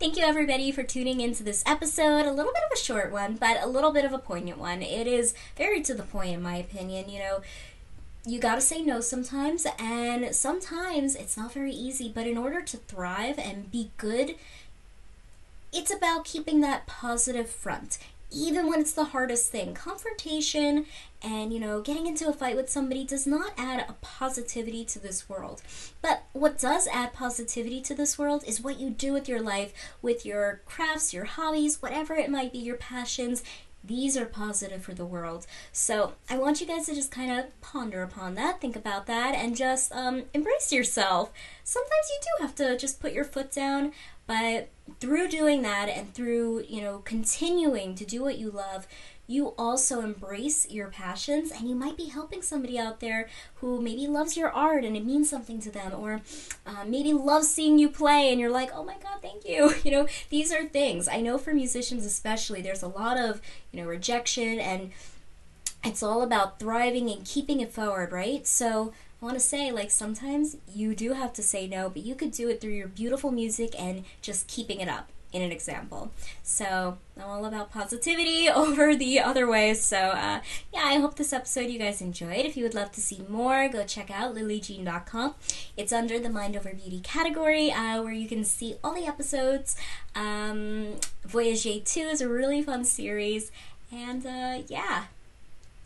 Thank you, everybody, for tuning into this episode. A little bit of a short one, but a little bit of a poignant one. It is very to the point, in my opinion. You know, you gotta say no sometimes, and sometimes it's not very easy, but in order to thrive and be good, it's about keeping that positive front even when it's the hardest thing. Confrontation and, you know, getting into a fight with somebody does not add a positivity to this world. But what does add positivity to this world is what you do with your life, with your crafts, your hobbies, whatever it might be, your passions. These are positive for the world. So I want you guys to just kind of ponder upon that, think about that, and just um, embrace yourself. Sometimes you do have to just put your foot down, but through doing that and through, you know, continuing to do what you love, you also embrace your passions and you might be helping somebody out there who maybe loves your art and it means something to them or uh, maybe loves seeing you play and you're like oh my god thank you. You know these are things. I know for musicians especially there's a lot of you know rejection and it's all about thriving and keeping it forward right so I want to say, like, sometimes you do have to say no, but you could do it through your beautiful music and just keeping it up in an example. So I'm all about positivity over the other ways. So uh, yeah, I hope this episode you guys enjoyed. If you would love to see more, go check out lilleejean.com. It's under the Mind Over Beaute category uh, where you can see all the episodes. Um, Voyager is a really fun series. And uh, yeah,